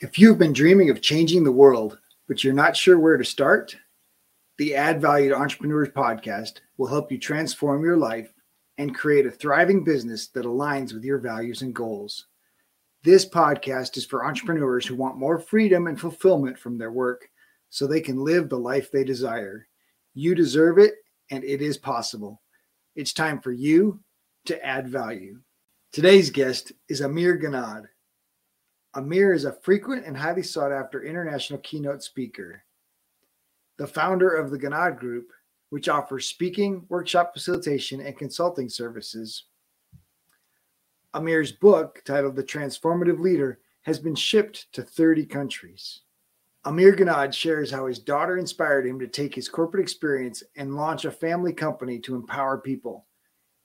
If you've been dreaming of changing the world, but you're not sure where to start, the Add Value to Entrepreneurs podcast will help you transform your life and create a thriving business that aligns with your values and goals. This podcast is for entrepreneurs who want more freedom and fulfillment from their work so they can live the life they desire. You deserve it, and it is possible. It's time for you to add value. Today's guest is Amir Ghannad. Amir is a frequent and highly sought after international keynote speaker, the founder of the Ghannad Group, which offers speaking, workshop facilitation, and consulting services. Amir's book, titled The Transformative Leader, has been shipped to 30 countries. Amir Ghannad shares how his daughter inspired him to take his corporate experience and launch a family company to empower people.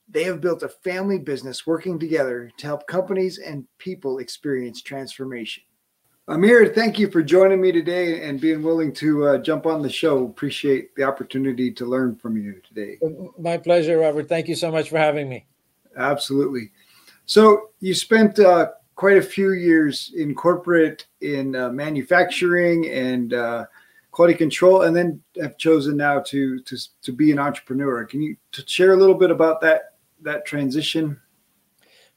They have built a family business working together to help companies and people experience transformation. Amir, thank you for joining me today and being willing to uh, jump on the show. Appreciate the opportunity to learn from you today. My pleasure, Robert. Thank you so much for having me. Absolutely. So, you spent uh, quite a few years in corporate, in uh, manufacturing, and uh, quality control, and then have chosen now to to to be an entrepreneur. Can you share a little bit about that that transition?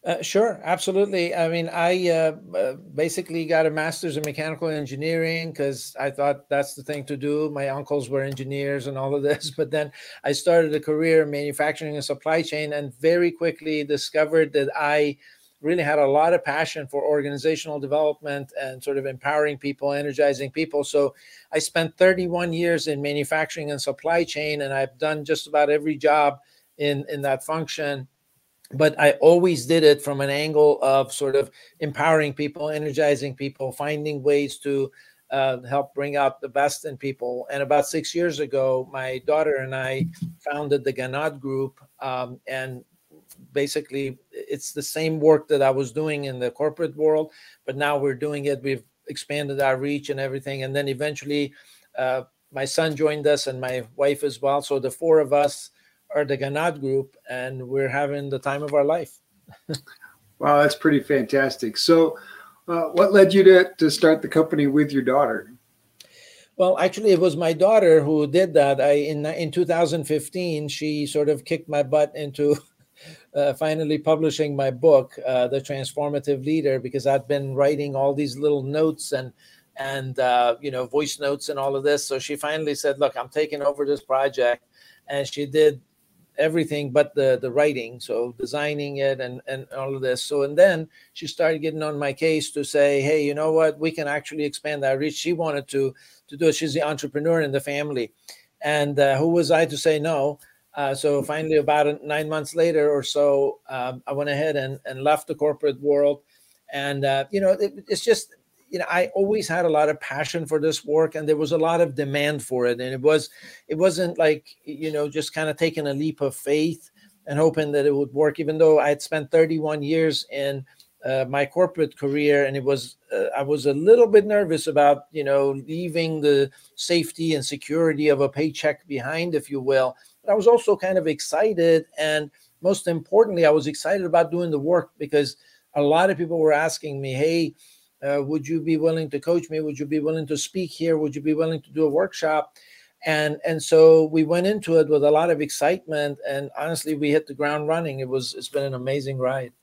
Uh, sure, absolutely. I mean, I uh, uh basically got a master's in mechanical engineering because I thought that's the thing to do. My uncles were engineers and all of this. But then I started a career in manufacturing and supply chain and very quickly discovered that I really had a lot of passion for organizational development and sort of empowering people, energizing people. So I spent 31 years in manufacturing and supply chain, and I've done just about every job in in that function but I always did it from an angle of sort of empowering people, energizing people, finding ways to uh, help bring out the best in people. And about six years ago, my daughter and I founded the Ghannad Group. Um, and basically, it's the same work that I was doing in the corporate world, but now we're doing it. We've expanded our reach and everything. And then eventually, uh, my son joined us and my wife as well. So the four of us are the Ghannad group, and we're having the time of our life. wow, that's pretty fantastic. So, uh, what led you to, to start the company with your daughter? Well, actually, it was my daughter who did that. I in in 2015, she sort of kicked my butt into uh, finally publishing my book, uh, The Transformative Leader, because I'd been writing all these little notes and and uh, you know voice notes and all of this. So she finally said, "Look, I'm taking over this project," and she did everything but the the writing so designing it and and all of this. So and then she started getting on my case to say hey you know what? We can actually expand our reach. She wanted to to do it. She's the entrepreneur in the family. And uh, who was i to say no? Uh, so finally about nine months later or so um, i went ahead and, and left the corporate world. And uh, you know it, it's just you know i always had a lot of passion for this work and there was a lot of demand for it and it was it wasn't like you know just kind of taking a leap of faith and hoping that it would work even though i had spent 31 years in uh, my corporate career and it was uh, i was a little bit nervous about you know leaving the safety and security of a paycheck behind if you will but i was also kind of excited and most importantly i was excited about doing the work because a lot of people were asking me hey uh, would you be willing to coach me? Would you be willing to speak here? Would you be willing to do a workshop? And and so we went into it with a lot of excitement and honestly we hit the ground running. It was it's been an amazing ride.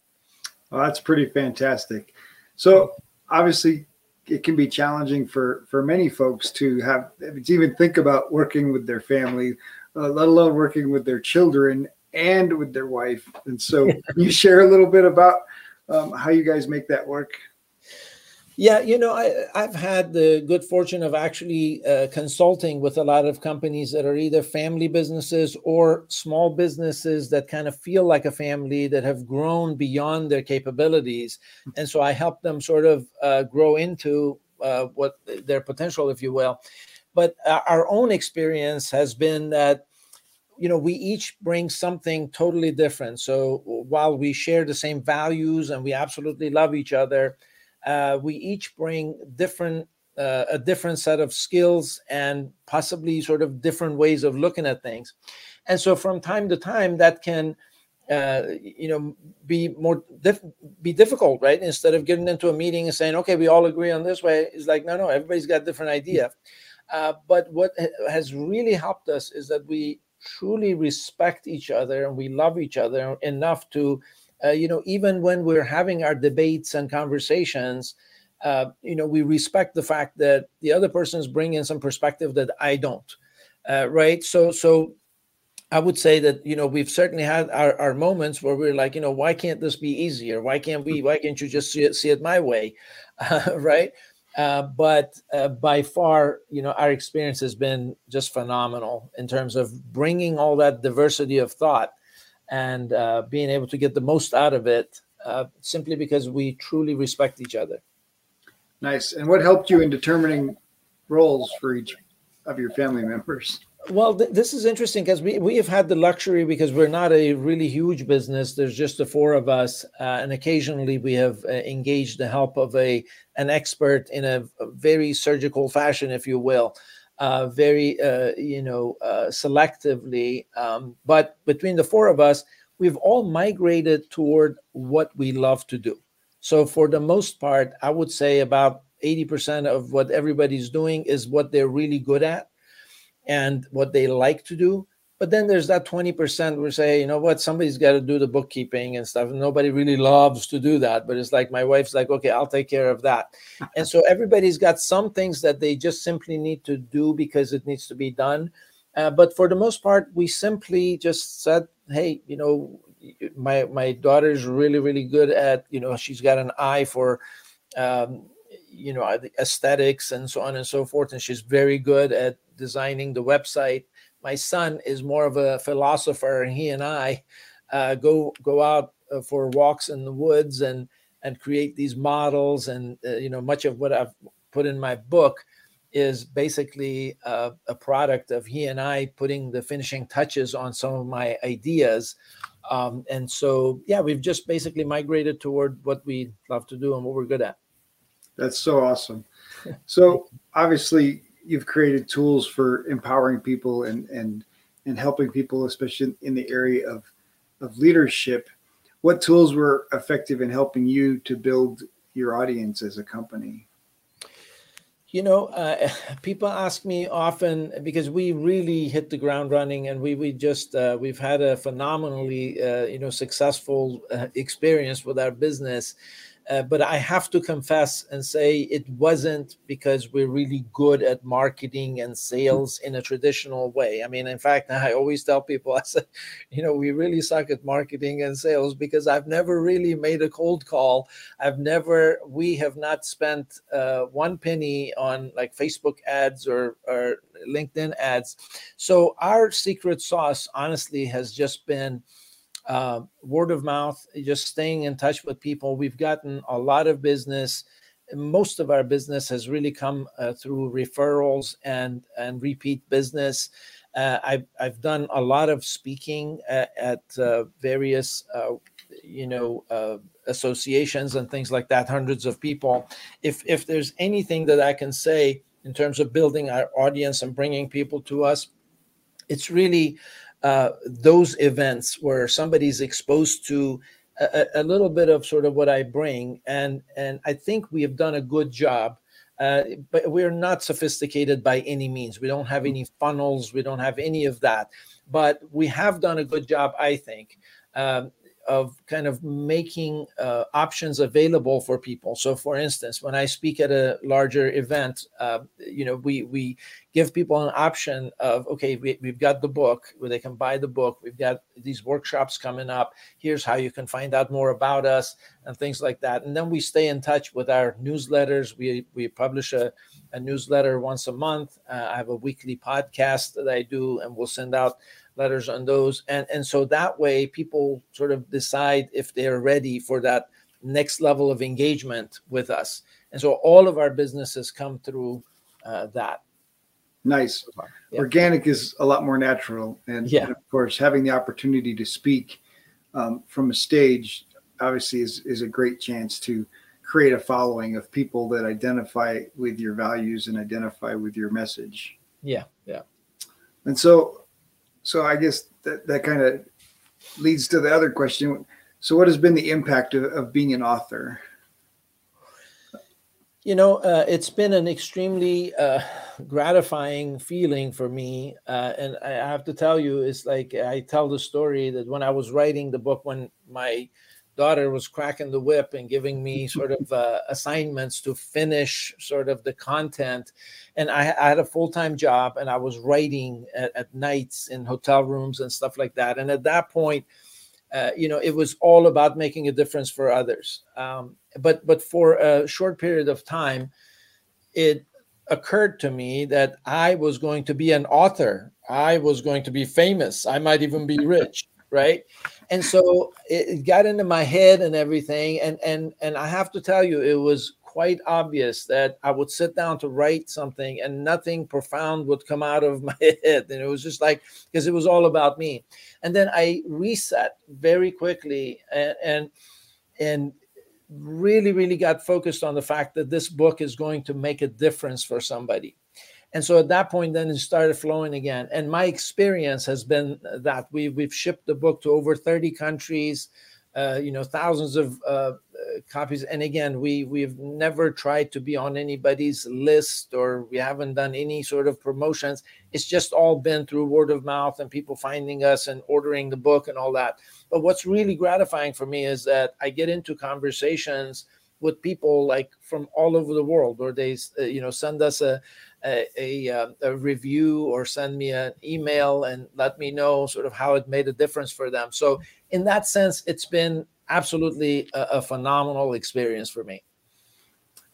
Well that's pretty fantastic. So obviously it can be challenging for for many folks to have to even think about working with their family uh, let alone working with their children and with their wife. And so can you share a little bit about um, how you guys make that work yeah, you know, I, I've had the good fortune of actually uh, consulting with a lot of companies that are either family businesses or small businesses that kind of feel like a family that have grown beyond their capabilities. And so I help them sort of uh, grow into uh, what their potential, if you will. But uh, our own experience has been that you know we each bring something totally different so while we share the same values and we absolutely love each other uh, we each bring different uh, a different set of skills and possibly sort of different ways of looking at things and so from time to time that can uh, you know, be more be difficult, right? Instead of getting into a meeting and saying, "Okay, we all agree on this way," it's like, no, no, everybody's got a different idea. Uh, but what has really helped us is that we truly respect each other and we love each other enough to, uh, you know, even when we're having our debates and conversations, uh, you know, we respect the fact that the other person is bringing some perspective that I don't, uh, right? So, so I would say that you know we've certainly had our, our moments where we're like, you know, why can't this be easier? Why can't we? Why can't you just see it, see it my way, right? Uh, but uh, by far, you know, our experience has been just phenomenal in terms of bringing all that diversity of thought and uh, being able to get the most out of it, uh, simply because we truly respect each other. Nice. And what helped you in determining roles for each of your family members? Well, th- this is interesting because we, we have had the luxury because we're not a really huge business. There's just the four of us, uh, and occasionally we have uh, engaged the help of a an expert in a, a very surgical fashion, if you will, uh, very uh, you know uh, selectively. Um, but between the four of us, we've all migrated toward what we love to do. So for the most part, I would say about 80% of what everybody's doing is what they're really good at and what they like to do. But then there's that 20% where say, you know what, somebody's got to do the bookkeeping and stuff. And Nobody really loves to do that. But it's like my wife's like, okay, I'll take care of that. and so everybody's got some things that they just simply need to do because it needs to be done. Uh, but for the most part, we simply just said, hey, you know, my my daughter's really really good at you know she's got an eye for um, you know aesthetics and so on and so forth and she's very good at designing the website. My son is more of a philosopher, and he and I uh, go go out uh, for walks in the woods and and create these models. And uh, you know, much of what I've put in my book is basically uh, a product of he and I putting the finishing touches on some of my ideas. Um, and so, yeah, we've just basically migrated toward what we love to do and what we're good at. That's so awesome. So, obviously, you've created tools for empowering people and and and helping people, especially in the area of of leadership. What tools were effective in helping you to build your audience as a company? You know, uh, people ask me often because we really hit the ground running, and we we just uh, we've had a phenomenally uh, you know successful uh, experience with our business. Uh, but I have to confess and say it wasn't because we're really good at marketing and sales in a traditional way. I mean, in fact, I always tell people, I said, you know, we really suck at marketing and sales because I've never really made a cold call. I've never, we have not spent uh, one penny on like Facebook ads or, or LinkedIn ads. So our secret sauce, honestly, has just been uh, word of mouth, just staying in touch with people. We've gotten a lot of business. Most of our business has really come uh, through referrals and and repeat business. Uh, I've I've done a lot of speaking at, at uh, various uh, you know uh, associations and things like that. Hundreds of people. If if there's anything that I can say in terms of building our audience and bringing people to us, it's really uh, those events where somebody's exposed to a, a, little bit of sort of what I bring, and and I think we have done a good job. Uh, but we're not sophisticated by any means. We don't have any funnels. We don't have any of that. But we have done a good job, I think, um, of kind of making uh, options available for people. So, for instance, when I speak at a larger event, uh, you know, we we give people an option of okay, we, we've got the book where they can buy the book. We've got these workshops coming up. Here's how you can find out more about us and things like that. And then we stay in touch with our newsletters. We we publish a, a newsletter once a month. Uh, I have a weekly podcast that I do, and we'll send out letters on those. And and so that way people sort of decide if they're ready for that next level of engagement with us. And so all of our businesses come through uh, that. Nice. Yeah. organic is a lot more natural. And, yeah. and, of course having the opportunity to speak um, from a stage obviously is, is a great chance to create a following of people that identify with your values and identify with your message. Yeah yeah. And so so I guess that, that kind of leads to the other question. So, what has been the impact of, of being an author? You know, uh, it's been an extremely uh, gratifying feeling for me. Uh, and I have to tell you, it's like I tell the story that when I was writing the book, when my daughter was cracking the whip and giving me sort of uh, assignments to finish sort of the content. And I, I had a full time job and I was writing at, at, nights in hotel rooms and stuff like that. And at that point, uh, you know, it was all about making a difference for others. Um, but but for a short period of time, it occurred to me that I was going to be an author. I was going to be famous. I might even be rich right? And so it, got into my head and everything and and and i have to tell you it was quite obvious that i would sit down to write something and nothing profound would come out of my head and it was just like because it was all about me. And then i reset very quickly and and, and really really got focused on the fact that this book is going to make a difference for somebody and so at that point, then it started flowing again. And my experience has been that we we've shipped the book to over 30 countries, uh, you know, thousands of uh, copies. And again, we we've never tried to be on anybody's list or we haven't done any sort of promotions. It's just all been through word of mouth and people finding us and ordering the book and all that. But what's really gratifying for me is that I get into conversations with people like from all over the world, or they, uh, you know, send us a a, a, um, a, review or send me an email and let me know sort of how it made a difference for them. So, in that sense, it's been absolutely a, a phenomenal experience for me.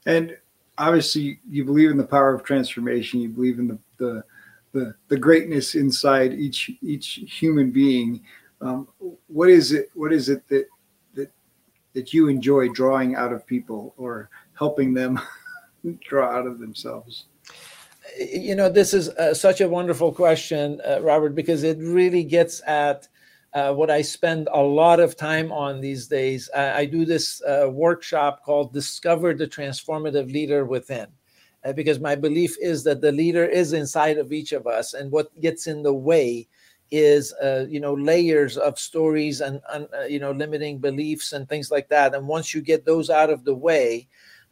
And obviously, you believe in the power of transformation. You believe in the the the, the greatness inside each each human being. Um, what is it? What is it that that that you enjoy drawing out of people or helping them draw out of themselves? You know, this is uh, such a wonderful question, uh, Robert, because it really gets at uh, what I spend a lot of time on these days. I do this uh, workshop called Discover the Transformative Leader Within, uh, because my belief is that the leader is inside of each of us, and what gets in the way is uh, you know layers of stories and, and you know limiting beliefs and things like that and once you get those out of the way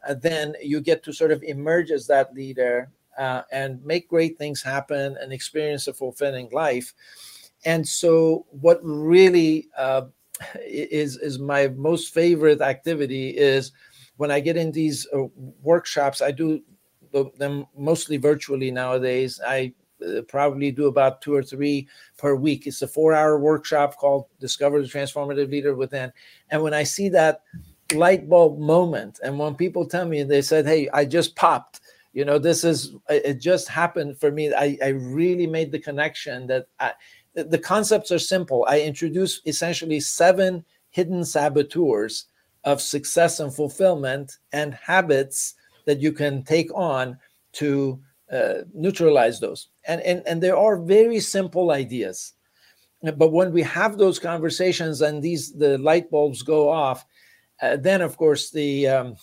uh, then you get to sort of emerge as that leader uh, and make great things happen and experience a fulfilling life. And so, what really uh, is is my most favorite activity is when I get in these uh, workshops. I do them mostly virtually nowadays. I uh, probably do about two or three per week. It's a four hour workshop called Discover the Transformative Leader Within. And when I see that light bulb moment, and when people tell me, they said, Hey, I just popped, you know this is it just happened for me. I, I really made the connection that I, the concepts are simple. I introduce essentially seven hidden saboteurs of success and fulfillment and habits that you can take on to uh, neutralize those. And, and and there are very simple ideas. But when we have those conversations and these the light bulbs go off uh, then of course the um,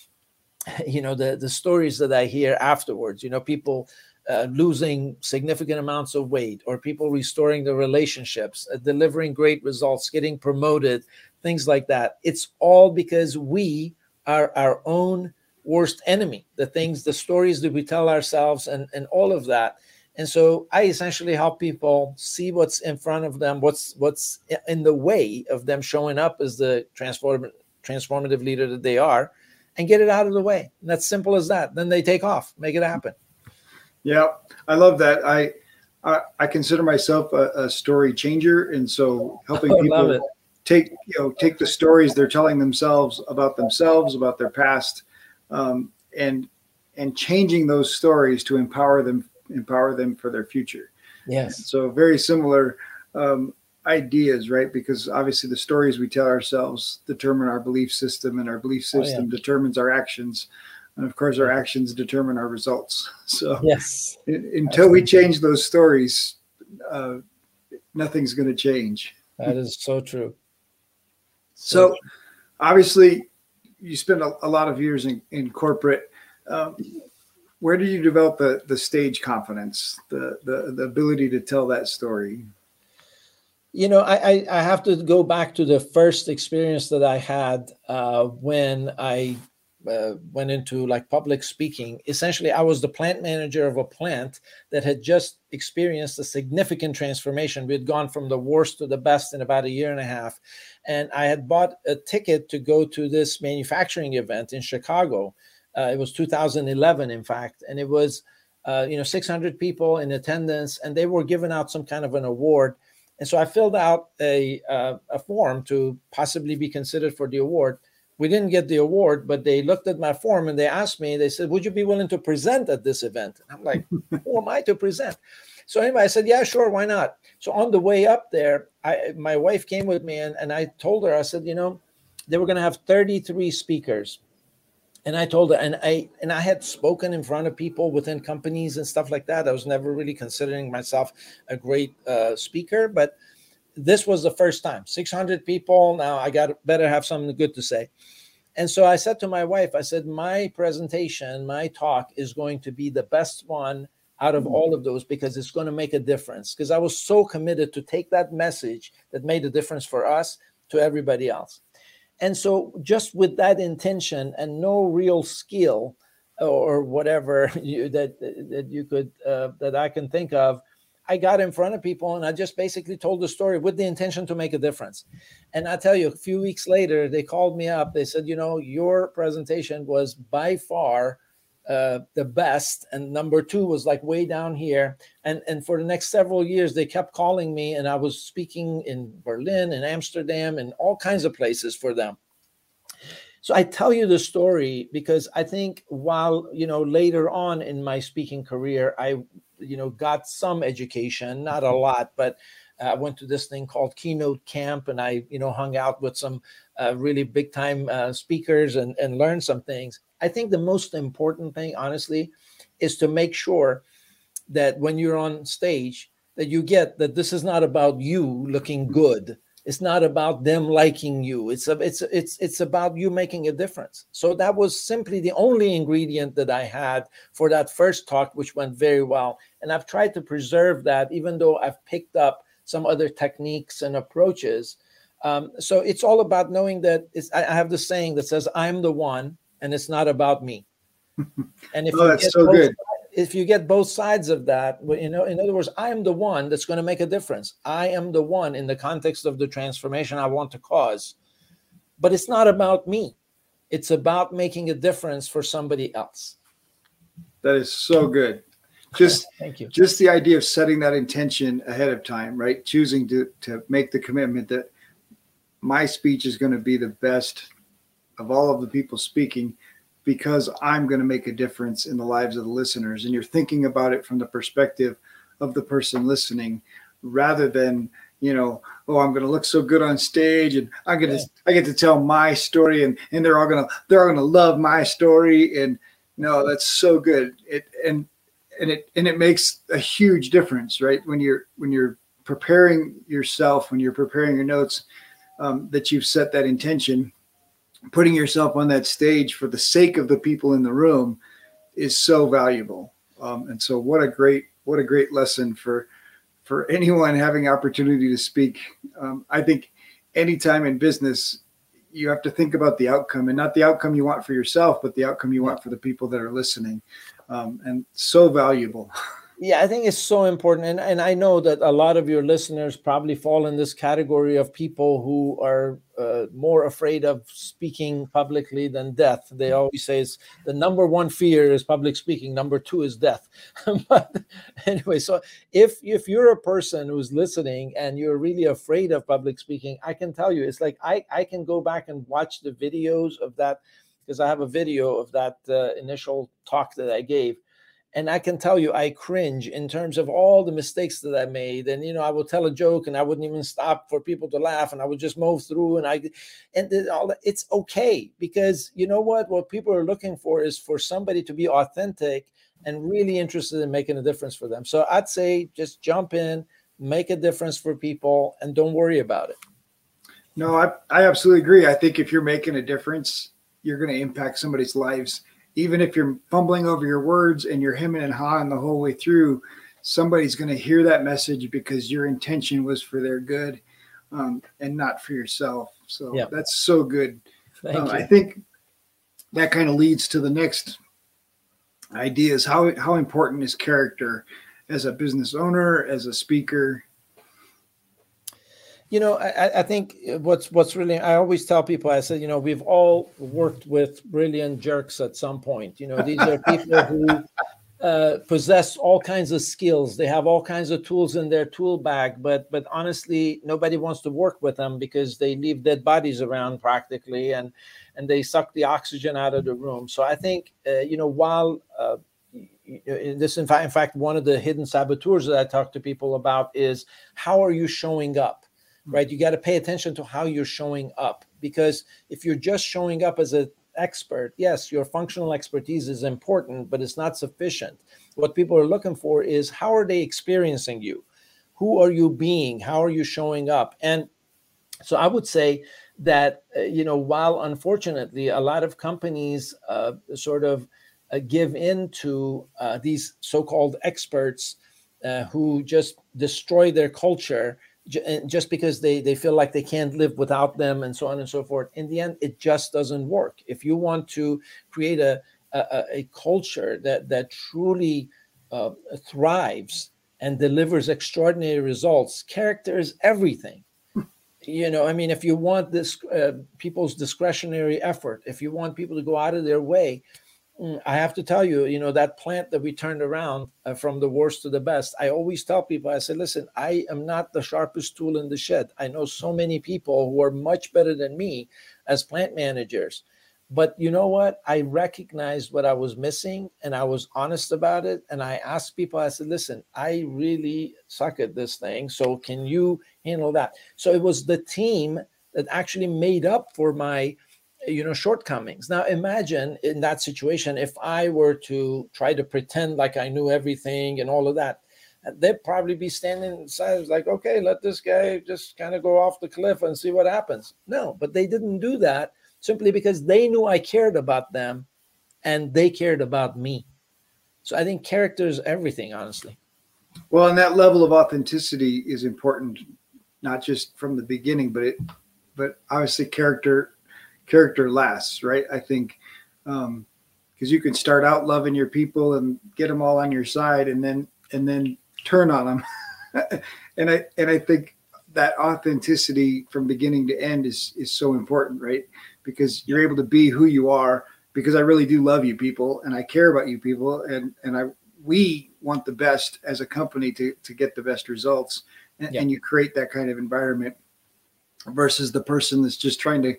you know the the stories that i hear afterwards you know people uh, losing significant amounts of weight or people restoring their relationships uh, delivering great results getting promoted things like that. It's all because we are our own worst enemy the things the stories that we tell ourselves and and all of that. And so i essentially help people see what's in front of them what's what's in the way of them showing up as the transformative transformative leader that they are and get it out of the way. And that's simple as that. Then they take off, make it happen. Yeah, I love that. I I, I consider myself a, a, story changer, and so helping oh, people take you know take the stories they're telling themselves about themselves, about their past, um, and and changing those stories to empower them empower them for their future. Yes. so very similar. Um, ideas, right? Because obviously the stories we tell ourselves determine our belief system, and our belief system oh, yeah. determines our actions. And of course, our actions determine our results. So, yes, until Absolutely. we change those stories, uh, nothing's going to change. That is so true. So, so obviously, you spend a, a, lot of years in, in corporate. Um, where do you develop the, the stage confidence, the, the, the ability to tell that story? You know, I, I, have to go back to the first experience that I had uh, when I uh, went into like public speaking. Essentially, I was the plant manager of a plant that had just experienced a significant transformation. We had gone from the worst to the best in about a year and a half. And I had bought a ticket to go to this manufacturing event in Chicago. Uh, it was 2011, in fact, and it was uh, you know 600 people in attendance, and they were giving out some kind of an award. And so I filled out a uh, a form to possibly be considered for the award. We didn't get the award, but they looked at my form and they asked me. They said, "Would you be willing to present at this event?" And I'm like, "Who am I to present?" So anyway, I said, "Yeah, sure, why not?" So on the way up there, I my wife came with me, and, and I told her, I said, "You know, they were going to have 33 speakers." And I told her, and I and I had spoken in front of people within companies and stuff like that. I was never really considering myself a great uh, speaker, but this was the first time. 600 people. Now I got better have something good to say. And so I said to my wife, I said, my presentation, my talk is going to be the best one out of all of those because it's going to make a difference. Because I was so committed to take that message that made a difference for us to everybody else. And so, just with that intention and no real skill or whatever you, that that you could uh, that I can think of, I got in front of people and I just basically told the story with the intention to make a difference. And I tell you, a few weeks later, they called me up. They said, you know, your presentation was by far uh, the best, and number two was like way down here. And and for the next several years, they kept calling me, and I was speaking in Berlin and Amsterdam and all kinds of places for them. So I tell you the story because I think while you know later on in my speaking career, I you know got some education, not a lot, but I went to this thing called Keynote Camp, and I you know hung out with some uh, really big time uh, speakers and and learned some things. I think the most important thing, honestly, is to make sure that when you're on stage, that you get that this is not about you looking good. It's not about them liking you. It's a, it's it's it's about you making a difference. So that was simply the only ingredient that I had for that first talk, which went very well. And I've tried to preserve that, even though I've picked up some other techniques and approaches. Um, so it's all about knowing that I have the saying that says, "I'm the one." and it's not about me. And if oh, that's so good. if you get both sides of that, you know, in other words, I am the one that's going to make a difference. I am the one in the context of the transformation I want to cause. But it's not about me. It's about making a difference for somebody else. That is so good. Just thank you. Just the idea of setting that intention ahead of time, right? Choosing to to make the commitment that my speech is going to be the best of all of the people speaking because I'm going to make a difference in the lives of the listeners. And you're thinking about it from the perspective of the person listening rather than, you know, oh, I'm going to look so good on stage and I'm going to, yeah. I get to tell my story and, and they're all going to, they're all going to love my story. And no, that's so good. It, and, and it, and it makes a huge difference, right? When you're, when you're preparing yourself, when you're preparing your notes, um, that you've set that intention putting yourself on that stage for the sake of the people in the room is so valuable. Um, and so, what a great what a great lesson for for anyone having opportunity to speak. Um, I think anytime in business, you have to think about the outcome and not the outcome you want for yourself, but the outcome you want for the people that are listening. Um, and so valuable. Yeah, I think it's so important. And, and I know that a lot of your listeners probably fall in this category of people who are uh, more afraid of speaking publicly than death. They mm-hmm. always say it's the number one fear is public speaking, number two is death. but anyway, so if if you're a person who's listening and you're really afraid of public speaking, I can tell you it's like I, I can go back and watch the videos of that because I have a video of that uh, initial talk that I gave and I can tell you, I cringe in terms of all the mistakes that I made. And you know, I would tell a joke, and I wouldn't even stop for people to laugh, and I would just move through. And I, and all that, it's okay because you know what? What people are looking for is for somebody to be authentic and really interested in making a difference for them. So I'd say just jump in, make a difference for people, and don't worry about it. No, I, I absolutely agree. I think if you're making a difference, you're going to impact somebody's lives even if you're fumbling over your words and you're hemming and hawing the whole way through, somebody's going to hear that message because your intention was for their good um, and not for yourself. So yep. that's so good. Um, I think that kind of leads to the next idea is how, how important is character as a business owner, as a speaker? You know, I, I think what's what's really I always tell people I said, you know, we've all worked with brilliant jerks at some point. You know, these are people who uh, possess all kinds of skills. They have all kinds of tools in their tool bag, but but honestly, nobody wants to work with them because they leave dead bodies around practically, and and they suck the oxygen out of the room. So I think uh, you know while uh, this in fact, in fact one of the hidden saboteurs that I talk to people about is how are you showing up right? You got to pay attention to how you're showing up because if you're just showing up as an expert yes your functional expertise is important but it's not sufficient. What people are looking for is how are they experiencing you? Who are you being? How are you showing up? And so i would say that uh, you know while unfortunately a lot of companies uh, sort of uh, give in to uh, these so-called experts uh, who just destroy their culture just because they they feel like they can't live without them and so on and so forth in the end it just doesn't work. If you want to create a a, a culture that that truly uh, thrives and delivers extraordinary results character is everything. You know i mean if you want this uh, people's discretionary effort if you want people to go out of their way i have to tell you you know that plant that we turned around uh, from the worst to the best i always tell people i say listen i am not the sharpest tool in the shed. I know so many people who are much better than me as plant managers. But you know what? I recognized what i was missing and i was honest about it and i asked people i said listen i really suck at this thing so can you handle that? So it was the team that actually made up for my you know shortcomings now imagine in that situation if i were to try to pretend like i knew everything and all of that uh, they'd probably be standing side like okay let this guy just kind of go off the cliff and see what happens no but they didn't do that simply because they knew I cared about them and they cared about me. So I think character is everything, honestly. Well, and that level of authenticity is important, not just from the beginning, but it, but obviously character, character lasts, right? I think, um, because you can start out loving your people and get them all on your side, and then and then turn on them, and I and I think that authenticity from beginning to end is is so important, right? because you're able to be who you are because I really do love you people and I care about you people and and I we want the best as a company to to get the best results and, yeah. and you create that kind of environment versus the person that's just trying to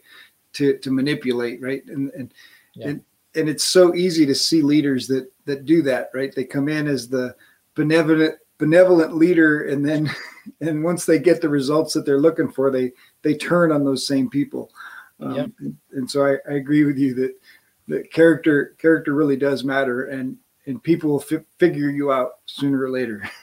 to to manipulate right and and yeah. and, and it's so easy to see leaders that that do that right they come in as the benevolent benevolent leader and then and once they get the results that they're looking for they they turn on those same people um, yep. and, and, so I, I, agree with you that that character character really does matter, and and people will fi- figure you out sooner or later.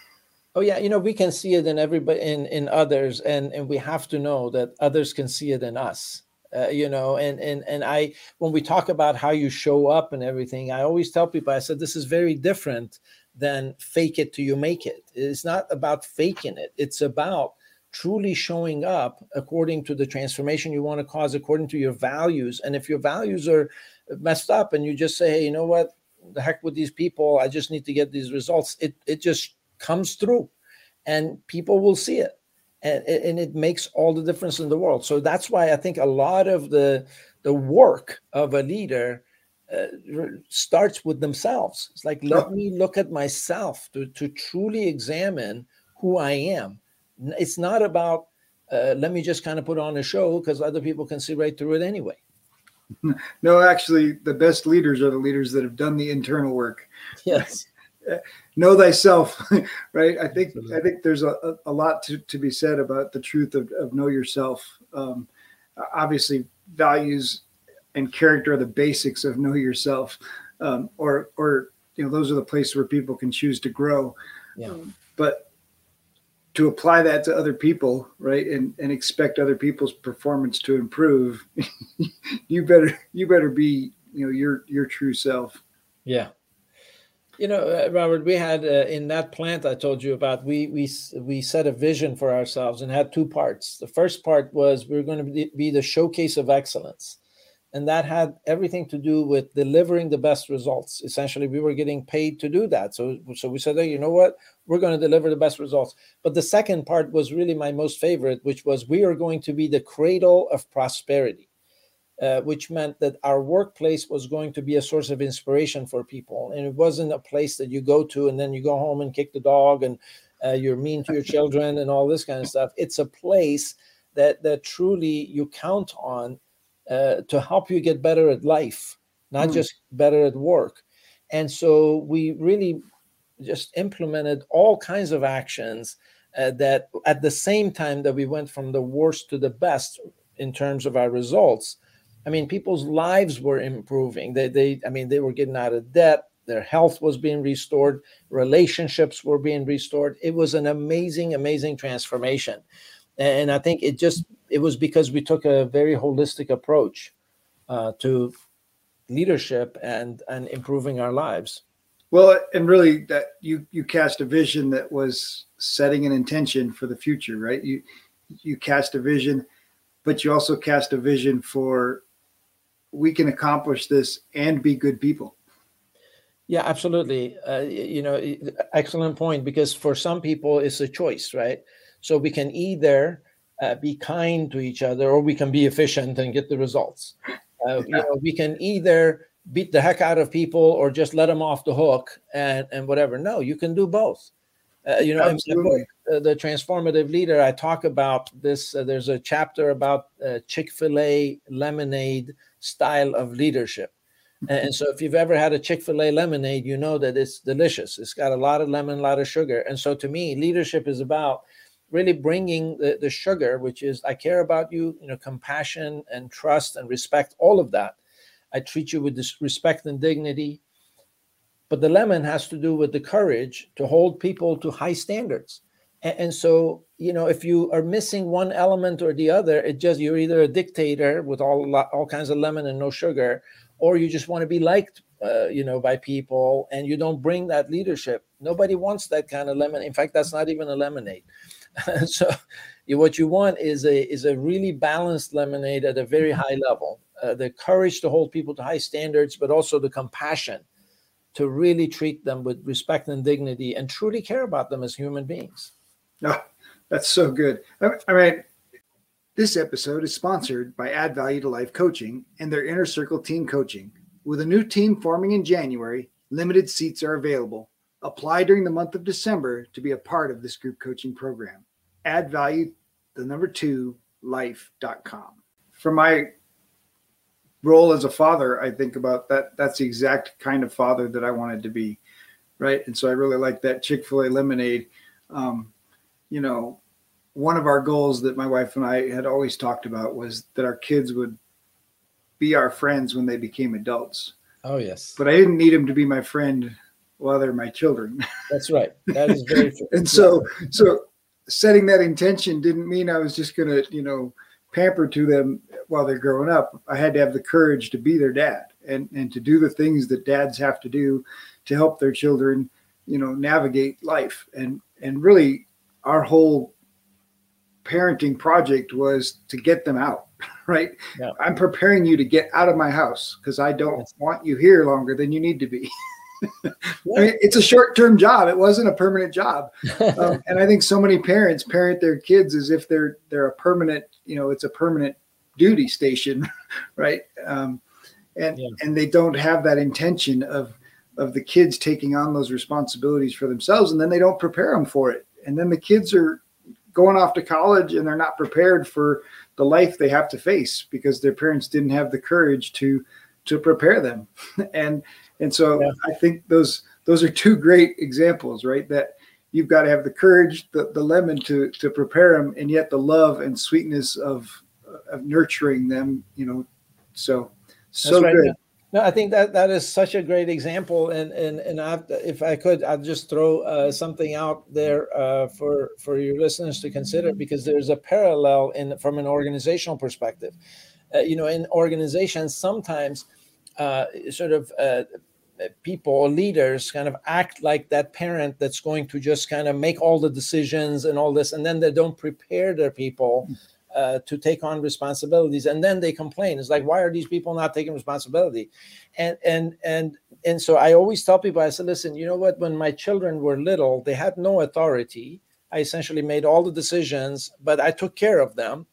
Oh yeah, you know we can see it in everybody in in others, and and we have to know that others can see it in us. Uh, you know, and and and I when we talk about how you show up and everything, I always tell people I said this is very different than fake it till you make it. It's not about faking it. It's about truly showing up according to the transformation you want to cause, according to your values. And if your values are messed up and you just say, hey, you know what, the heck with these people, I just need to get these results, it, it just comes through and people will see it. And, and it makes all the difference in the world. So that's why I think a lot of the, the work of a leader uh, starts with themselves. It's like, let me look at myself to, to truly examine who I am it's not about uh, let me just kind of put on a show because other people can see right through it anyway. No, actually, the best leaders are the leaders that have done the internal work. Yes. Know thyself, right? I think Absolutely. I think there's a, a lot to, to be said about the truth of, of know yourself. Um, obviously, values and character are the basics of know yourself, um, or or you know those are the places where people can choose to grow. Yeah. Um, but to apply that to other people, right, and and expect other people's performance to improve, you better you better be you know your your true self. Yeah. You know, uh, Robert, we had uh, in that plant I told you about. We we we set a vision for ourselves and had two parts. The first part was we are going to be the showcase of excellence, and that had everything to do with delivering the best results. Essentially, we were getting paid to do that. So so we said, hey, you know what, we're going to deliver the best results. But the second part was really my most favorite, which was we are going to be the cradle of prosperity uh, which meant that our workplace was going to be a source of inspiration for people. And it wasn't a place that you go to and then you go home and kick the dog and uh, you're mean to your children and all this kind of stuff. It's a place that that truly you count on uh, to help you get better at life, not mm. just better at work. And so we really just implemented all kinds of actions uh, that at the same time that we went from the worst to the best in terms of our results I mean, people's lives were improving. They, they, I mean, they were getting out of debt. Their health was being restored. Relationships were being restored. It was an amazing, amazing transformation. And I think it just, it was because we took a very holistic approach uh, to leadership and and improving our lives. Well, and really, that you you cast a vision that was setting an intention for the future, right? You you cast a vision, but you also cast a vision for we can accomplish this and be good people. Yeah, absolutely. Uh, you know, excellent point because for some people it's a choice, right? So we can either uh, be kind to each other or we can be efficient and get the results. Uh, you know, we can either beat the heck out of people or just let them off the hook and, and whatever. No, you can do both. Uh, you know, book, uh, the transformative leader, I talk about this. Uh, there's a chapter about uh, Chick fil A lemonade style of leadership. And so, if you've ever had a Chick fil A lemonade, you know that it's delicious. It's got a lot of lemon, a lot of sugar. And so, to me, leadership is about really bringing the, the sugar, which is I care about you, you know, compassion and trust and respect, all of that. I treat you with this respect and dignity. But the lemon has to do with the courage to hold people to high standards. And, and so, you know, if you are missing one element or the other, it just you're either a dictator with all all kinds of lemon and no sugar, or you just want to be liked, uh, you know, by people, and you don't bring that leadership. Nobody wants that kind of lemon. In fact, that's not even a lemonade. so, you, what you want is a is a really balanced lemonade at a very high level. Uh, the courage to hold people to high standards, but also the compassion to really treat them with respect and dignity and truly care about them as human beings. Oh, that's so good. I, I mean, this episode is sponsored by Add Value to Life Coaching and their Inner Circle Team Coaching. With a new team forming in January, limited seats are available. Apply during the month of December to be a part of this group coaching program. Add value, the number two, life.com. For my role as a father, I think about that. That's the exact kind of father that I wanted to be. Right. And so I really like that Chick fil A lemonade. Um, you know, one of our goals that my wife and I had always talked about was that our kids would be our friends when they became adults. Oh yes. But I didn't need them to be my friend while they're my children. That's right. That is very true. and so so setting that intention didn't mean I was just gonna, you know, pamper to them while they're growing up. I had to have the courage to be their dad and, and to do the things that dads have to do to help their children, you know, navigate life. And and really our whole parenting project was to get them out right yeah. i'm preparing you to get out of my house because i don't yes. want you here longer than you need to be yeah. I mean, it's a short-term job it wasn't a permanent job um, and i think so many parents parent their kids as if they're they're a permanent you know it's a permanent duty station right um, and yeah. and they don't have that intention of of the kids taking on those responsibilities for themselves and then they don't prepare them for it and then the kids are going off to college and they're not prepared for the life they have to face because their parents didn't have the courage to to prepare them and and so yeah. i think those those are two great examples right that you've got to have the courage the, the lemon to to prepare them and yet the love and sweetness of of nurturing them you know so so right. good no, I think that that is such a great example, and and and I, if I could, I'd just throw uh, something out there uh, for for your listeners to consider because there's a parallel in from an organizational perspective. Uh, you know, in organizations, sometimes uh, sort of uh, people or leaders kind of act like that parent that's going to just kind of make all the decisions and all this and then they don't prepare their people uh, to take on responsibilities and then they complain it's like why are these people not taking responsibility and and and and so i always tell people i said listen you know what when my children were little they had no authority i essentially made all the decisions but i took care of them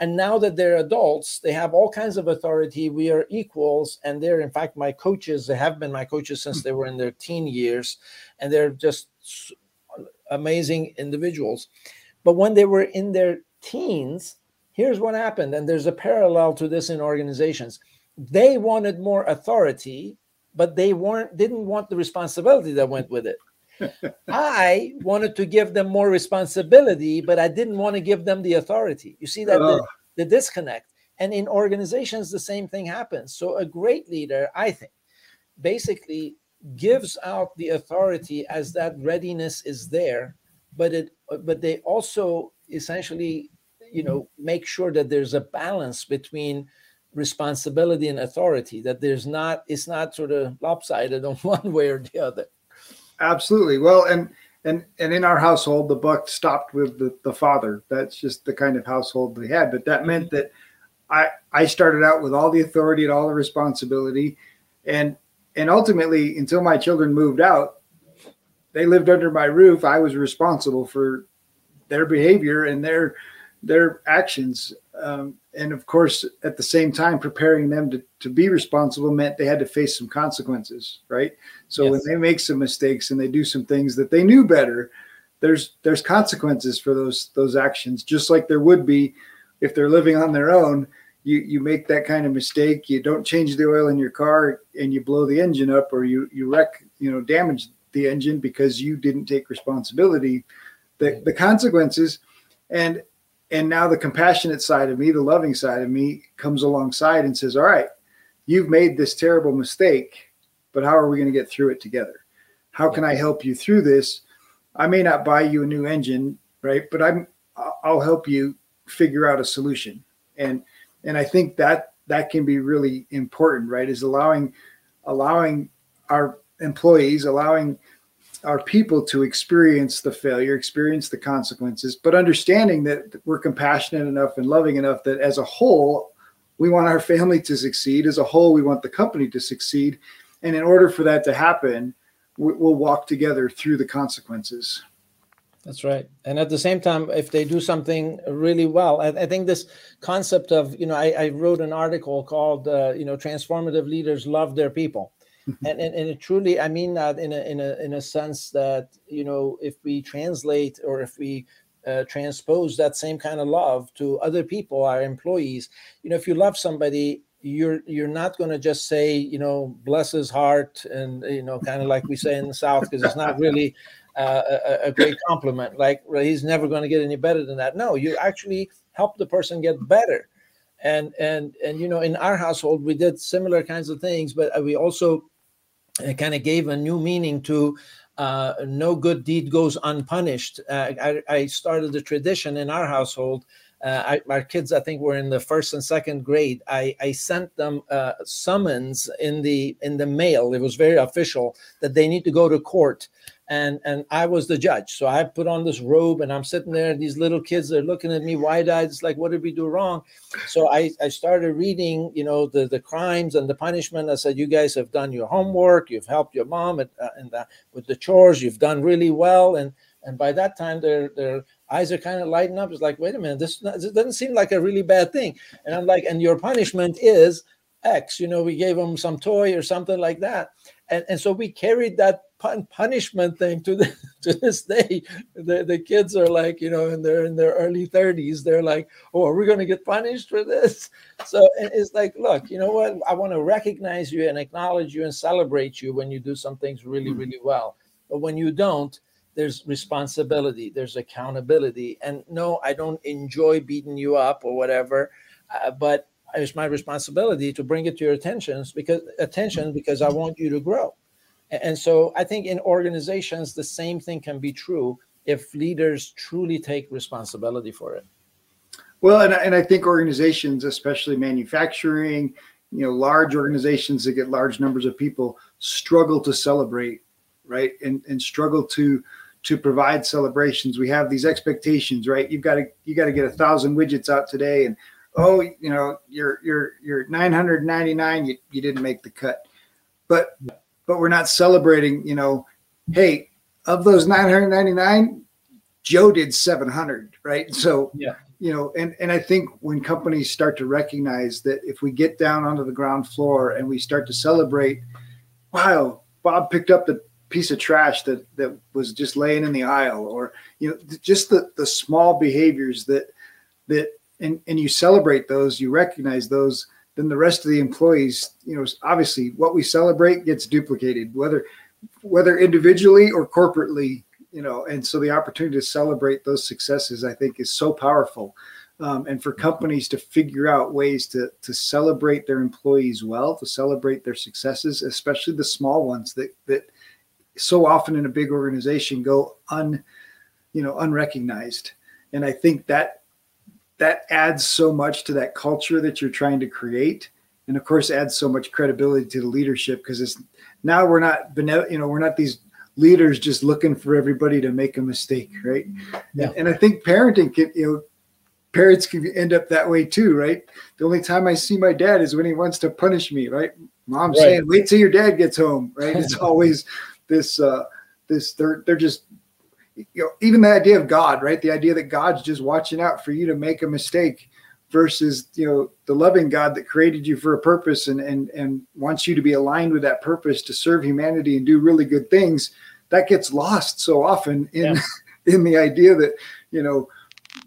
and now that they're adults, they have all kinds of authority. We are equals. And they're, in fact, my coaches. They have been my coaches since they were in their teen years. And they're just amazing individuals. But when they were in their teens, here's what happened. And there's a parallel to this in organizations. They wanted more authority, but they weren't didn't want the responsibility that went with it. I wanted to give them more responsibility, but I didn't want to give them the authority. You see that the, the disconnect. And in organizations, the same thing happens. So a great leader, I think, basically gives out the authority as that readiness is there, but it but they also essentially, you know, make sure that there's a balance between responsibility and authority, that there's not, it's not sort of lopsided on one way or the other. Absolutely. Well, and and and in our household, the buck stopped with the, the father. That's just the kind of household we had. But that meant mm-hmm. that I I started out with all the authority and all the responsibility, and and ultimately, until my children moved out, they lived under my roof. I was responsible for their behavior and their their actions. Um, and of course, at the same time, preparing them to, to be responsible meant they had to face some consequences, right? So yes. when they make some mistakes and they do some things that they knew better, there's there's consequences for those those actions, just like there would be if they're living on their own. You you make that kind of mistake, you don't change the oil in your car, and you blow the engine up, or you you wreck, you know, damage the engine because you didn't take responsibility. The the consequences, and and now the compassionate side of me, the loving side of me, comes alongside and says, All right, you've made this terrible mistake, but how are we going to get through it together? How can I help you through this? I may not buy you a new engine, right? But I'm I'll help you figure out a solution. And and I think that that can be really important, right? Is allowing allowing our employees, allowing our people to experience the failure, experience the consequences, but understanding that we're compassionate enough and loving enough that as a whole, we want our family to succeed. As a whole, we want the company to succeed. And in order for that to happen, we'll walk together through the consequences. That's right. And at the same time, if they do something really well, I, I think this concept of, you know, I, I wrote an article called, uh, you know, Transformative Leaders Love Their People and, and and truly i mean that in a in a in a sense that you know if we translate or if we uh, transpose that same kind of love to other people our employees you know if you love somebody you're you're not going to just say you know bless his heart and you know kind of like we say in the south because it's not really uh, a, a, great compliment. Like he's never going to get any better than that. No you actually help the person get better. And and and you know in our household we did similar kinds of things but we also kind of gave a new meaning to uh, no good deed goes unpunished. Uh, I, I, started a tradition in our household. Uh, I, our kids, I think, were in the first and second grade. I, I sent them uh, summons in the in the mail. It was very official that they need to go to court and and I was the judge. So I put on this robe and I'm sitting there. These little kids are looking at me wide-eyed. It's like, what did we do wrong? So I I started reading, you know, the the crimes and the punishment. I said, you guys have done your homework. You've helped your mom at, uh, the, with the chores. You've done really well. And and by that time, their their eyes are kind of lighting up. It's like, wait a minute, this, this doesn't seem like a really bad thing. And I'm like, and your punishment is X. You know, we gave them some toy or something like that. And, and so we carried that punishment thing to the, to this day. The, the kids are like, you know, and they're in their early 30s. They're like, oh, are we going to get punished for this? So it's like, look, you know what? I want to recognize you and acknowledge you and celebrate you when you do some things really, hmm. really well. But when you don't, there's responsibility, there's accountability. And no, I don't enjoy beating you up or whatever, uh, but it's my responsibility to bring it to your attention because attention because I want you to grow. And so I think in organizations, the same thing can be true if leaders truly take responsibility for it. Well, and, and I think organizations, especially manufacturing, you know large organizations that get large numbers of people struggle to celebrate right and and struggle to to provide celebrations we have these expectations right you've got to you got to get a thousand widgets out today and oh you know you're you're you're 999 you, you didn't make the cut. But but we're not celebrating you know hey of those 999 joe did 700 right? So yeah. you know and and i think when companies start to recognize that if we get down onto the ground floor and we start to celebrate wow bob picked up the piece of trash that that was just laying in the aisle or you know just the the small behaviors that that and and you celebrate those you recognize those then the rest of the employees you know obviously what we celebrate gets duplicated whether whether individually or corporately you know and so the opportunity to celebrate those successes i think is so powerful um, and for companies to figure out ways to to celebrate their employees well to celebrate their successes especially the small ones that that so often in a big organization go un you know unrecognized. And i think that that adds so much to that culture that you're trying to create. And of course adds so much credibility to the leadership because it's now we're not you know we're not these leaders just looking for everybody to make a mistake right? Yeah. and, i think parenting can you know parents can end up that way too right? The only time i see my dad is when he wants to punish me right? Mom's right. saying wait till your dad gets home right? It's always this uh this they're they're just you know even the idea of god right the idea that god's just watching out for you to make a mistake versus you know the loving god that created you for a purpose and and and wants you to be aligned with that purpose to serve humanity and do really good things that gets lost so often in yeah. in the idea that you know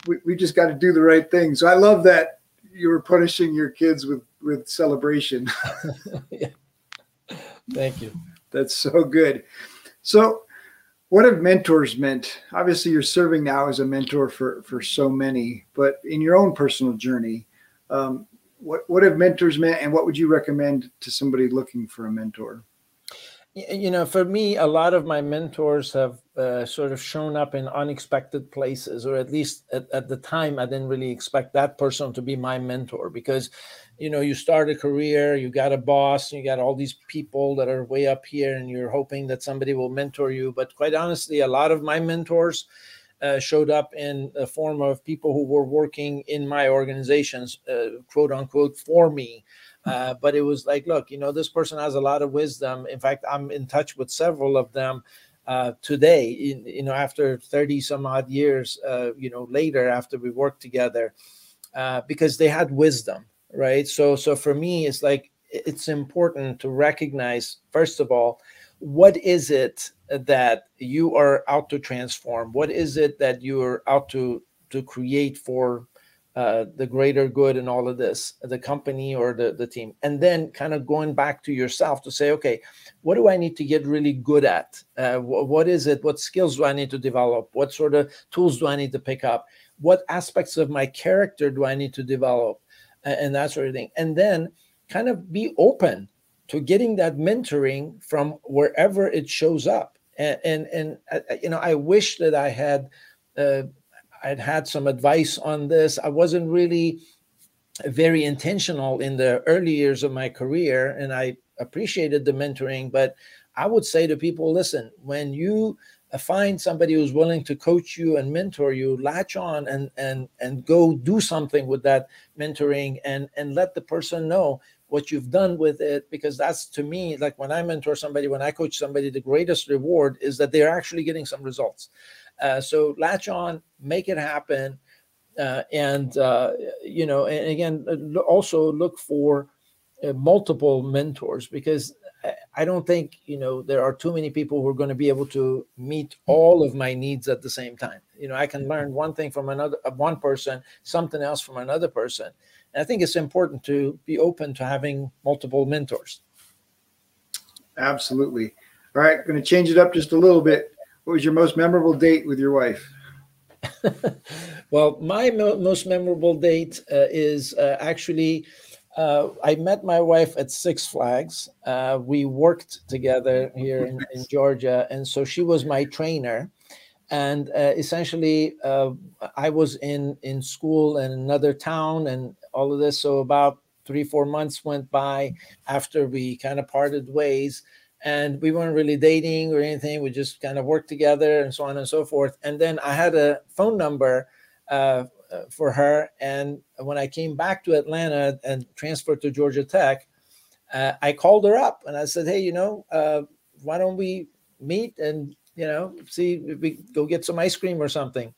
we, we just got to do the right thing so i love that you were punishing your kids with with celebration yeah. thank you that's so good. So, what have mentors meant? Obviously, you're serving now as a mentor for for so many, but in your own personal journey, um, what what have mentors meant, and what would you recommend to somebody looking for a mentor? You know, for me, a lot of my mentors have uh, sort of shown up in unexpected places, or at least at, at the time, I didn't really expect that person to be my mentor because you know you start a career you got a boss you got all these people that are way up here and you're hoping that somebody will mentor you. But quite honestly a lot of my mentors uh, showed up in the form of people who were working in my organizations uh, quote unquote for me. Uh, but it was like look you know this person has a lot of wisdom. In fact i'm in touch with several of them uh, today in, you know after 30 some odd years uh, you know later after we worked together uh, because they had wisdom right? So so for me it's like it's important to recognize first of all what is it that you are out to transform? What is it that you're out to to create for uh, the greater good and all of this the company or the, the team? And then kind of going back to yourself to say okay what do i need to get really good at? Uh, wh- what is it? What skills do i need to develop? What sort of tools do i need to pick up? What aspects of my character do i need to develop and that sort of thing. And then kind of be open to getting that mentoring from wherever it shows up. And and, and uh, uh, you know, I wish that I had uh, I'd had some advice on this. I wasn't really very intentional in the early years of my career, and I appreciated the mentoring. But I would say to people, listen, when you find somebody who's willing to coach you and mentor you latch on and and and go do something with that mentoring and and let the person know what you've done with it. Because that's to me like when i mentor somebody when i coach somebody the greatest reward is that they're actually getting some results. Uh, so latch on make it happen uh, and uh, you know and again uh, also look for uh, multiple mentors because I don't think you know there are too many people who are going to be able to meet all of my needs at the same time. You know, I can learn one thing from another uh, one person, something else from another person. And I think it's important to be open to having multiple mentors. Absolutely. All right, going to change it up just a little bit. What was your most memorable date with your wife? well, my mo- most memorable date uh, is uh, actually uh, I met my wife at Six Flags. Uh, we worked together here in, in, Georgia, and so she was my trainer. And uh, essentially, uh, I was in in school in another town, and all of this. So about three four months went by after we kind of parted ways and we weren't really dating or anything we just kind of worked together and so on and so forth and then i had a phone number uh, uh for her. And when i came back to atlanta and transferred to georgia tech uh, i called her up and i said hey you know uh, why don't we meet and you know see if we go get some ice cream or something?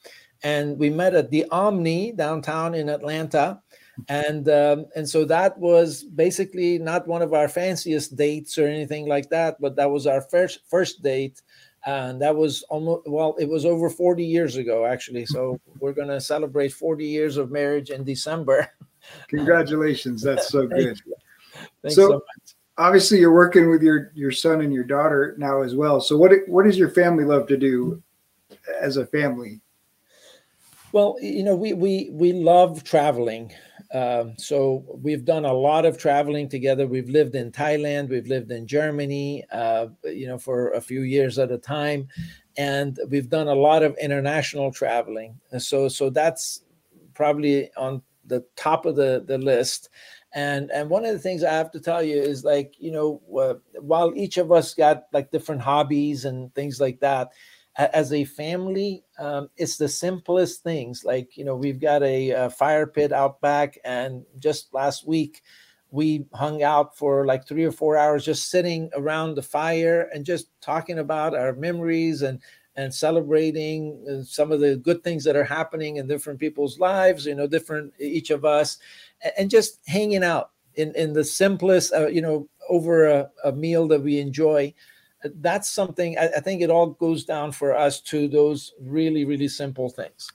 And we met at the omni downtown in atlanta. And um, and so that was basically not one of our fanciest dates or anything like that but that was our first first date and that was almost well it was over 40 years ago actually. So we're going to celebrate 40 years of marriage in december. Congratulations. That's so good. so, so obviously you're working with your your son and your daughter now as well. So what what does your family love to do as a family? Well you know we we we love traveling um, so we've done a lot of traveling together. We've lived in Thailand, we've lived in Germany, uh, you know, for a few years at a time, and we've done a lot of international traveling. And so, so that's probably on the top of the the list. And and one of the things I have to tell you is like, you know, uh, while each of us got like different hobbies and things like that, as a family, um, it's the simplest things. Like, you know, we've got a, a, fire pit out back, and just last week, we hung out for like three or four hours just sitting around the fire and just talking about our memories and and celebrating uh, some of the good things that are happening in different people's lives you know different each of us and just hanging out in in the simplest uh, you know over a, a meal that we enjoy that's something I, I, think it all goes down for us to those really really simple things.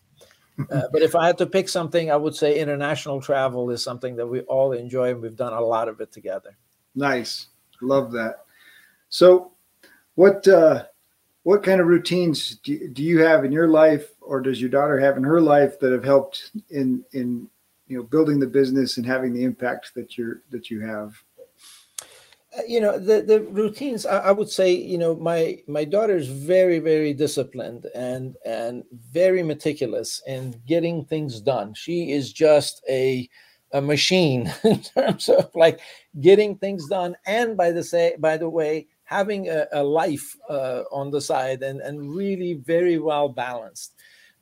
Uh, but if i had to pick something i would say international travel is something that we all enjoy and we've done a lot of it together. Nice. Love that. So what uh what kind of routines do, do you have in your life or does your daughter have in her life that have helped in in you know building the business and having the impact that you're that you have you know the the routines I, I, would say you know my my daughter is very very disciplined and and very meticulous in getting things done. She is just a a machine in terms of like getting things done and by the say by the way having a, a life uh, on the side and and really very well balanced.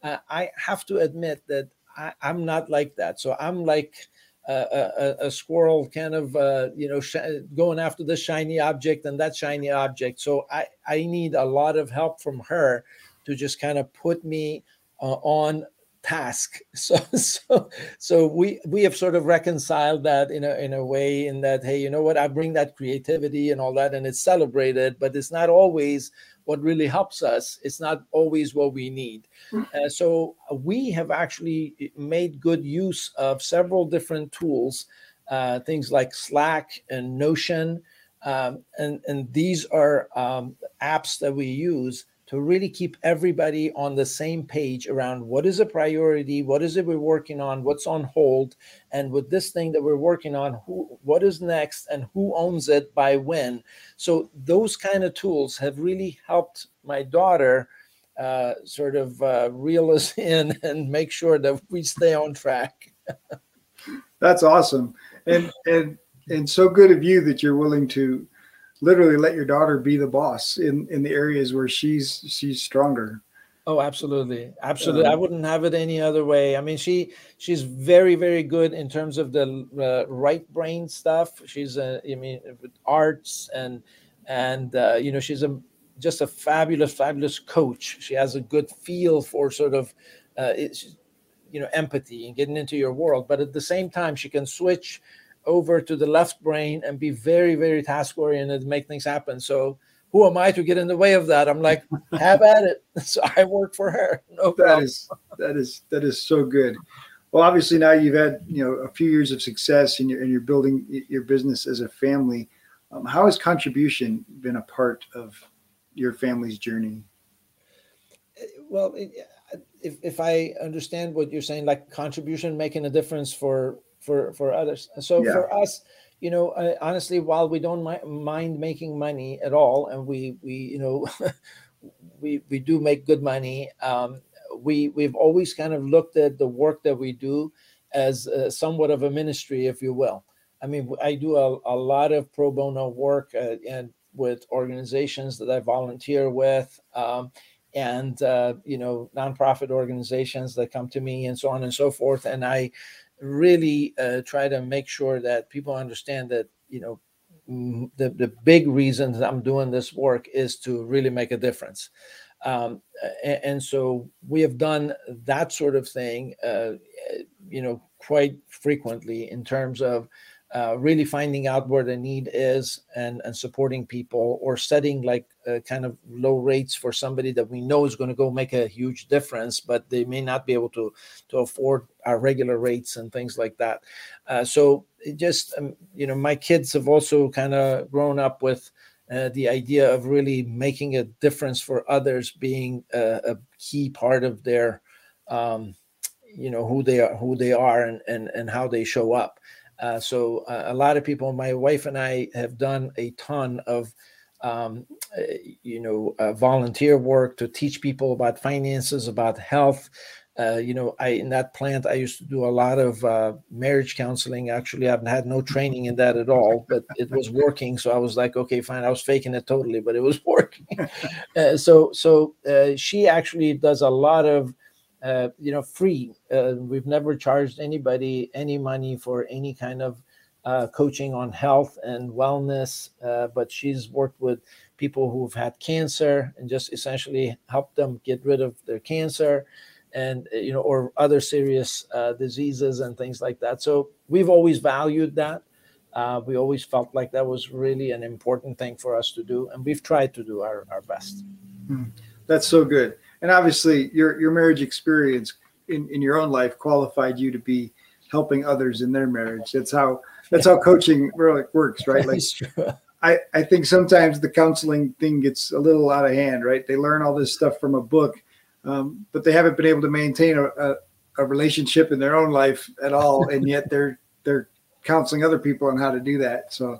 Uh, i have to admit that I, i'm not like that. So i'm like a, a, squirrel kind of uh, you know sh- going after this shiny object and that shiny object. So i i need a lot of help from her to just kind of put me uh, on task. So so so we we have sort of reconciled that in a in a way in that hey you know what? I bring that creativity and all that and it's celebrated but it's not always what really helps us. It's not always what we need. Mm. Uh, so we have actually made good use of several different tools, uh, things like Slack and Notion. Um, and, and these are um, apps that we use to really keep everybody on the same page around what is a priority, what is it we're working on, what's on hold, and with this thing that we're working on, who what is next and who owns it by when. So those kind of tools have really helped my daughter uh, sort of uh, reel us in and make sure that we stay on track. That's awesome, and and and so good of you that you're willing to literally let your daughter be the boss in in the areas where she's she's stronger. Oh absolutely. Absolutely. Um, i wouldn't have it any other way. I mean she she's very very good in terms of the uh, right brain stuff. She's a i mean arts and and uh, you know she's a just a fabulous fabulous coach. She has a good feel for sort of uh, you know empathy and getting into your world. But at the same time she can switch over to the left brain and be very, very task oriented and make things happen. So who am I to get in the way of that? I'm like, have at it. So I work for her. No that is that is that is so good. Well, obviously now you've had you know a few years of success and you're and you're building your business as a family. Um, how has contribution been a part of your family's journey? Well, if if I understand what you're saying, like contribution making a difference for for for others. So yeah. for us, you know, uh, honestly, while we don't mi- mind making money at all, and we we you know we we do make good money, um, we we've always kind of looked at the work that we do as uh, somewhat of a ministry, if you will. I mean, I do a, a lot of pro bono work uh, and with organizations that I volunteer with. Um, and uh, you know nonprofit organizations that come to me and so on and so forth and i really uh, try to make sure that people understand that you know the, the big reason i'm doing this work is to really make a difference. Um, and, and, so we have done that sort of thing uh, you know quite frequently in terms of uh, really finding out where the need is and, and supporting people or setting like uh, kind of low rates for somebody that we know is going to go make a huge difference but they may not be able to to afford our regular rates and things like that. Uh, so just um, you know my kids have also kind of grown up with uh, the idea of really making a difference for others being a, a key part of their um, you know who they are who they are and, and and how they show up uh, so uh, a lot of people, my wife and I have done a ton of, um, uh, you know, uh, volunteer work to teach people about finances, about health. Uh, you know, I in that plant I used to do a lot of marriage counseling. Actually, I've had no training in that at all, but it was working. So I was like, okay, fine. I was faking it totally, but it was working. so, so she actually does a lot of uh, you know, free. Uh, we've never charged anybody any money for any kind of uh, coaching on health and wellness, uh, but she's worked with people who've had cancer and just essentially helped them get rid of their cancer and uh, you know or other serious uh, diseases and things like that so we've always valued that we always felt like that was really an important thing for us to do and we've tried to do our, our best hmm. that's so good and obviously your your marriage experience in, in your own life qualified you to be helping others in their marriage. That's how that's how coaching really works, right? Like I, I think sometimes the counseling thing gets a little out of hand, right? They learn all this stuff from a book, um, but they haven't been able to maintain a, a, a relationship in their own life at all, and yet they're they're counseling other people on how to do that. So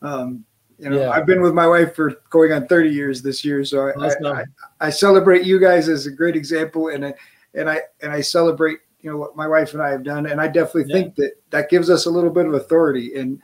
um, you know, yeah. I've been with my wife for going on 30 years this year, so I, I, I, celebrate you guys as a great example, and I, and I and I celebrate you know what my wife and I have done, and I definitely yeah. think that that gives us a little bit of authority, and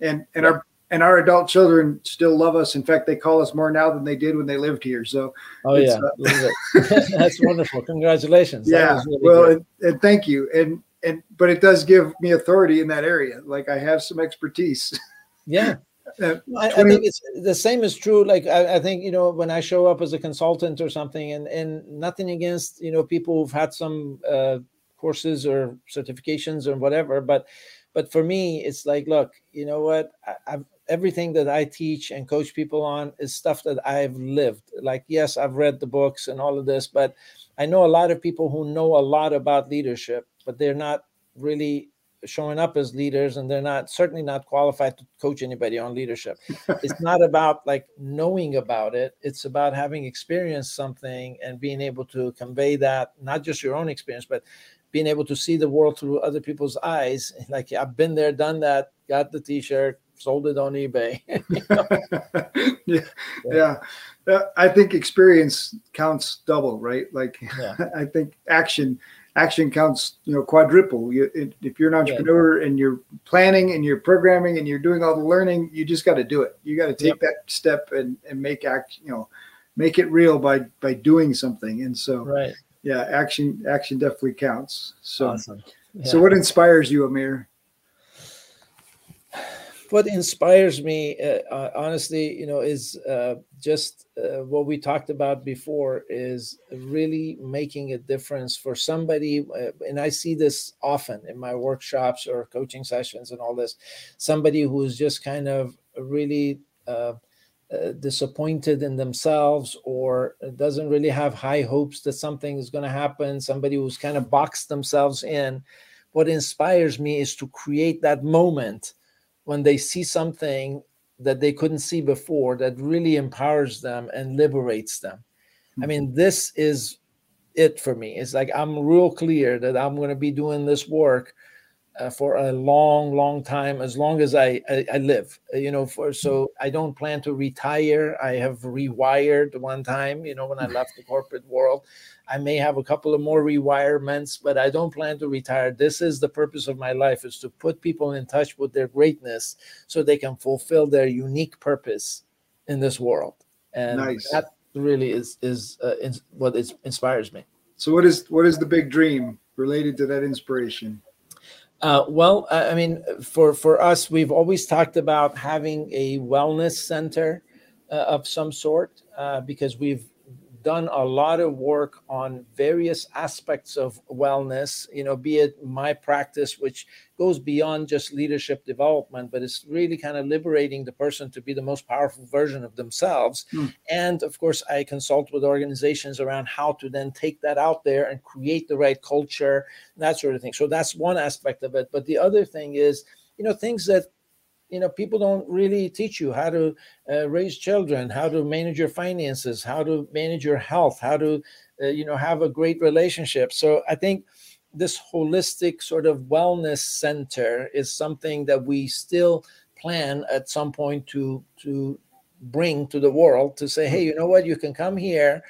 and and yeah. our and our adult children still love us. In fact, they call us more now than they did when they lived here. So, oh yeah, uh, that's wonderful. Congratulations. Yeah, really well, and, and thank you, and and but it does give me authority in that area. Like I have some expertise. Yeah, uh, I, I, think it's the same is true. Like I, I, think you know when I show up as a consultant or something, and and nothing against you know people who've had some uh, courses or certifications or whatever, but but for me it's like look, you know what, I, I've everything that I teach and coach people on is stuff that I've lived. Like yes, I've read the books and all of this, but I know a lot of people who know a lot about leadership, but they're not really showing up as leaders and they're not certainly not qualified to coach anybody on leadership. It's not about like knowing about it. It's about having experienced something and being able to convey that not just your own experience but being able to see the world through other people's eyes. Like i've been there done that got the t-shirt sold it on ebay. Yeah. yeah. Uh, i think experience counts double right? Like yeah. i think action action counts, you know, quadruple. You, if you're an entrepreneur yeah. and you're planning and you're programming and you're doing all the learning, you just got to do it. You got to take yep. that step and, and make act, you know, make it real by, by doing something. And so, right. yeah, action, action definitely counts. So, awesome. yeah. so what inspires you, Amir? What inspires me uh, uh, honestly you know is uh, just uh, what we talked about before is really making a difference for somebody uh, and i see this often in my workshops or coaching sessions and all this somebody who's just kind of really uh, disappointed in themselves or doesn't really have high hopes that something is going to happen somebody who's kind of boxed themselves in. What inspires me is to create that moment when they see something that they couldn't see before that really empowers them and liberates them. Mm-hmm. I mean, this is it for me. It's like I'm real clear that I'm going to be doing this work uh, for a long, long time, as long as I, I, I live. You know, for so I don't plan to retire. I have rewired one time. You know, when I left the corporate world, I may have a couple of more rewirements, but I don't plan to retire. This is the purpose of my life: is to put people in touch with their greatness, so they can fulfill their unique purpose in this world. And nice. that really is is uh, in, what is, inspires me. So, what is what is the big dream related to that inspiration? Uh, well, I mean, for for us, we've always talked about having a wellness center uh, of some sort uh, because we've done a lot of work on various aspects of wellness, you know, be it my practice, which goes beyond just leadership development, but it's really kind of liberating the person to be the most powerful version of themselves. Mm. And of course, I consult with organizations around how to then take that out there and create the right culture, that sort of thing. So that's one aspect of it. But the other thing is, you know, things that you know people don't really teach you how to uh, raise children how to manage your finances how to manage your health how to uh, you know have a great relationship. So i think this holistic sort of wellness center is something that we still plan at some point to to bring to the world to say hey you know what? You can come here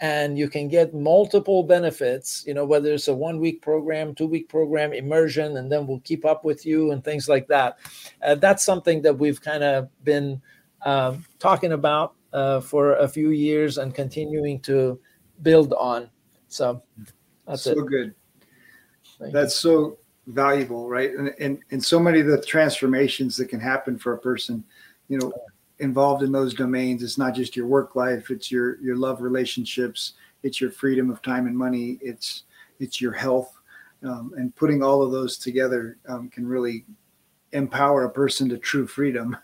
and you can get multiple benefits you know whether it's a one week program two week program immersion and then we'll keep up with you and things like that uh, that's something that we've kind of been uh, talking about uh, for a few years and continuing to build on so that's so it. good Thank that's you. so valuable right and, and and so many of the transformations that can happen for a person you know involved in those domains. It's not just your work life it's your your love relationships it's your freedom of time and money it's it's your health. Um, and putting all of those together um, can really empower a person to true freedom.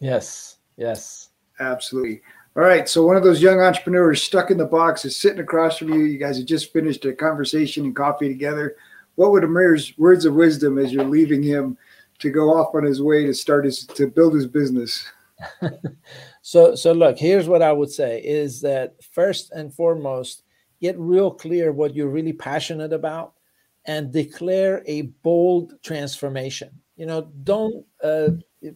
Yes yes. Absolutely. All right so one of those young entrepreneurs stuck in the box is sitting across from you. You guys have just finished a conversation and coffee together. What would amir's words of wisdom as you're leaving him to go off on his way to start his to build his business so so look here's what i would say is that first and foremost get real clear what you're really passionate about and declare a bold transformation. You know don't uh,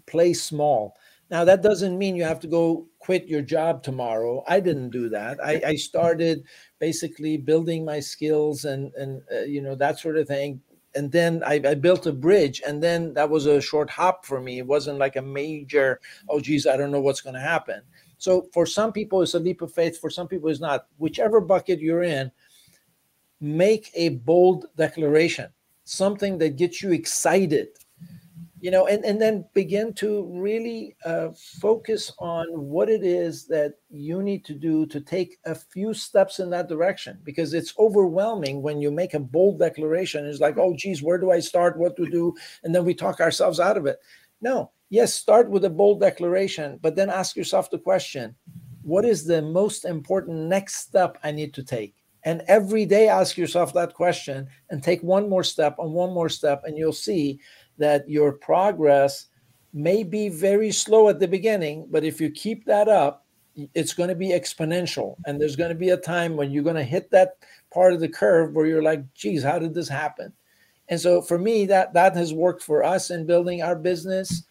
play small. Now that doesn't mean you have to go quit your job tomorrow. I didn't do that. I, I started basically building my skills and and uh, you know that sort of thing and then I, I, built a bridge and then that was a short hop for me. It wasn't like a major oh geez i don't know what's going to happen. So for some people it's a leap of faith. For some people it's not. Whichever bucket you're in make a bold declaration something that gets you excited you know and, and then begin to really uh, focus on what it is that you need to do to take a few steps in that direction. Because it's overwhelming when you make a bold declaration. It's like oh geez where do i start? What to do? And then we talk ourselves out of it. No. Yes start with a bold declaration but then ask yourself the question what is the most important next step i need to take? And every day ask yourself that question and take one more step and one more step and you'll see that your progress may be very slow at the beginning, but if you keep that up, it's going to be exponential. And there's going to be a time when you're going to hit that part of the curve where you're like, geez, how did this happen? And so for me, that that has worked for us in building our business.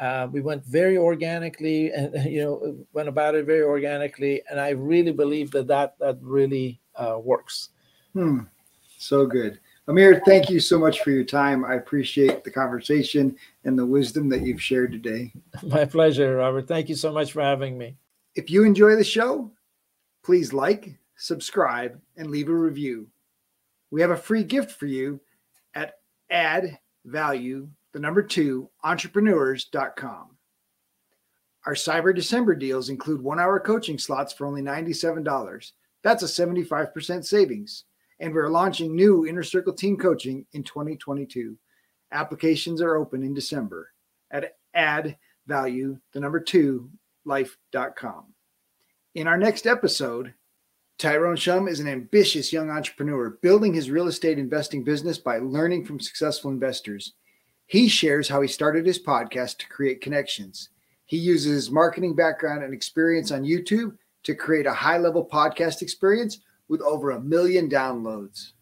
Uh, we went very organically and you know went about it very organically and i really believe that that that really uh, works hmm. so good Amir, thank you so much for your time. I appreciate the conversation and the wisdom that you've shared today. My pleasure, Robert. Thank you so much for having me. If you enjoy the show, please like, subscribe, and leave a review. We have a free gift for you at add value, the number two, entrepreneurs.com. Our Cyber December deals include one hour coaching slots for only $97. That's a 75% savings and we're launching new Inner Circle team coaching in 2022. Applications are open in December at add value, the number two, life.com. In our next episode, Tyrone Shum is an ambitious young entrepreneur building his real estate investing business by learning from successful investors. He shares how he started his podcast to create connections. He uses his marketing background and experience on YouTube to create a high level podcast experience with over a million downloads.